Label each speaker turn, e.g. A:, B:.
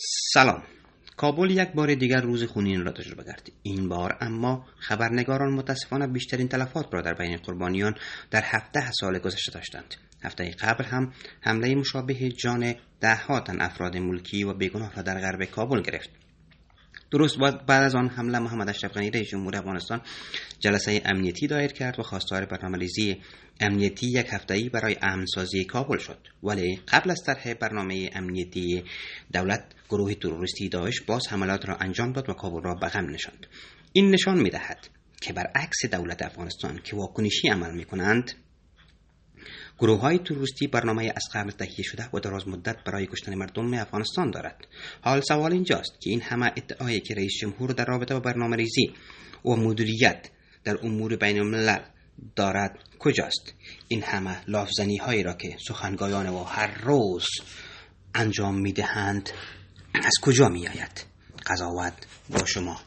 A: سلام. کابل یک بار دیگر روز خونین را تجربه کرد. این بار اما خبرنگاران متاسفانه بیشترین تلفات را در بین قربانیان در هفته سال گذشته داشتند. هفته قبل هم حمله مشابه جان ده تن افراد ملکی و بیگناه را در غرب کابل گرفت. درست بعد از آن حمله محمد اشرف غنی رئیس جمهور افغانستان جلسه امنیتی دایر کرد و خواستار برنامه‌ریزی امنیتی یک هفته‌ای برای امنسازی کابل شد. ولی قبل از طرح برنامه امنیتی دولت گروه تروریستی داعش باز حملات را انجام داد و کابل را به غم نشاند. این نشان می‌دهد که برعکس دولت افغانستان که واکنشی عمل می کنند گروه های توریستی برنامه از قبل تهیه شده و دراز مدت برای کشتن مردم افغانستان دارد. حال سوال اینجاست که این همه ادعایی که رئیس جمهور در رابطه با برنامه ریزی و مدیریت در امور بین الملل دارد کجاست؟ این همه لافزنی هایی را که سخنگویان و هر روز انجام می دهند از کجا می آید قضاوت با شما.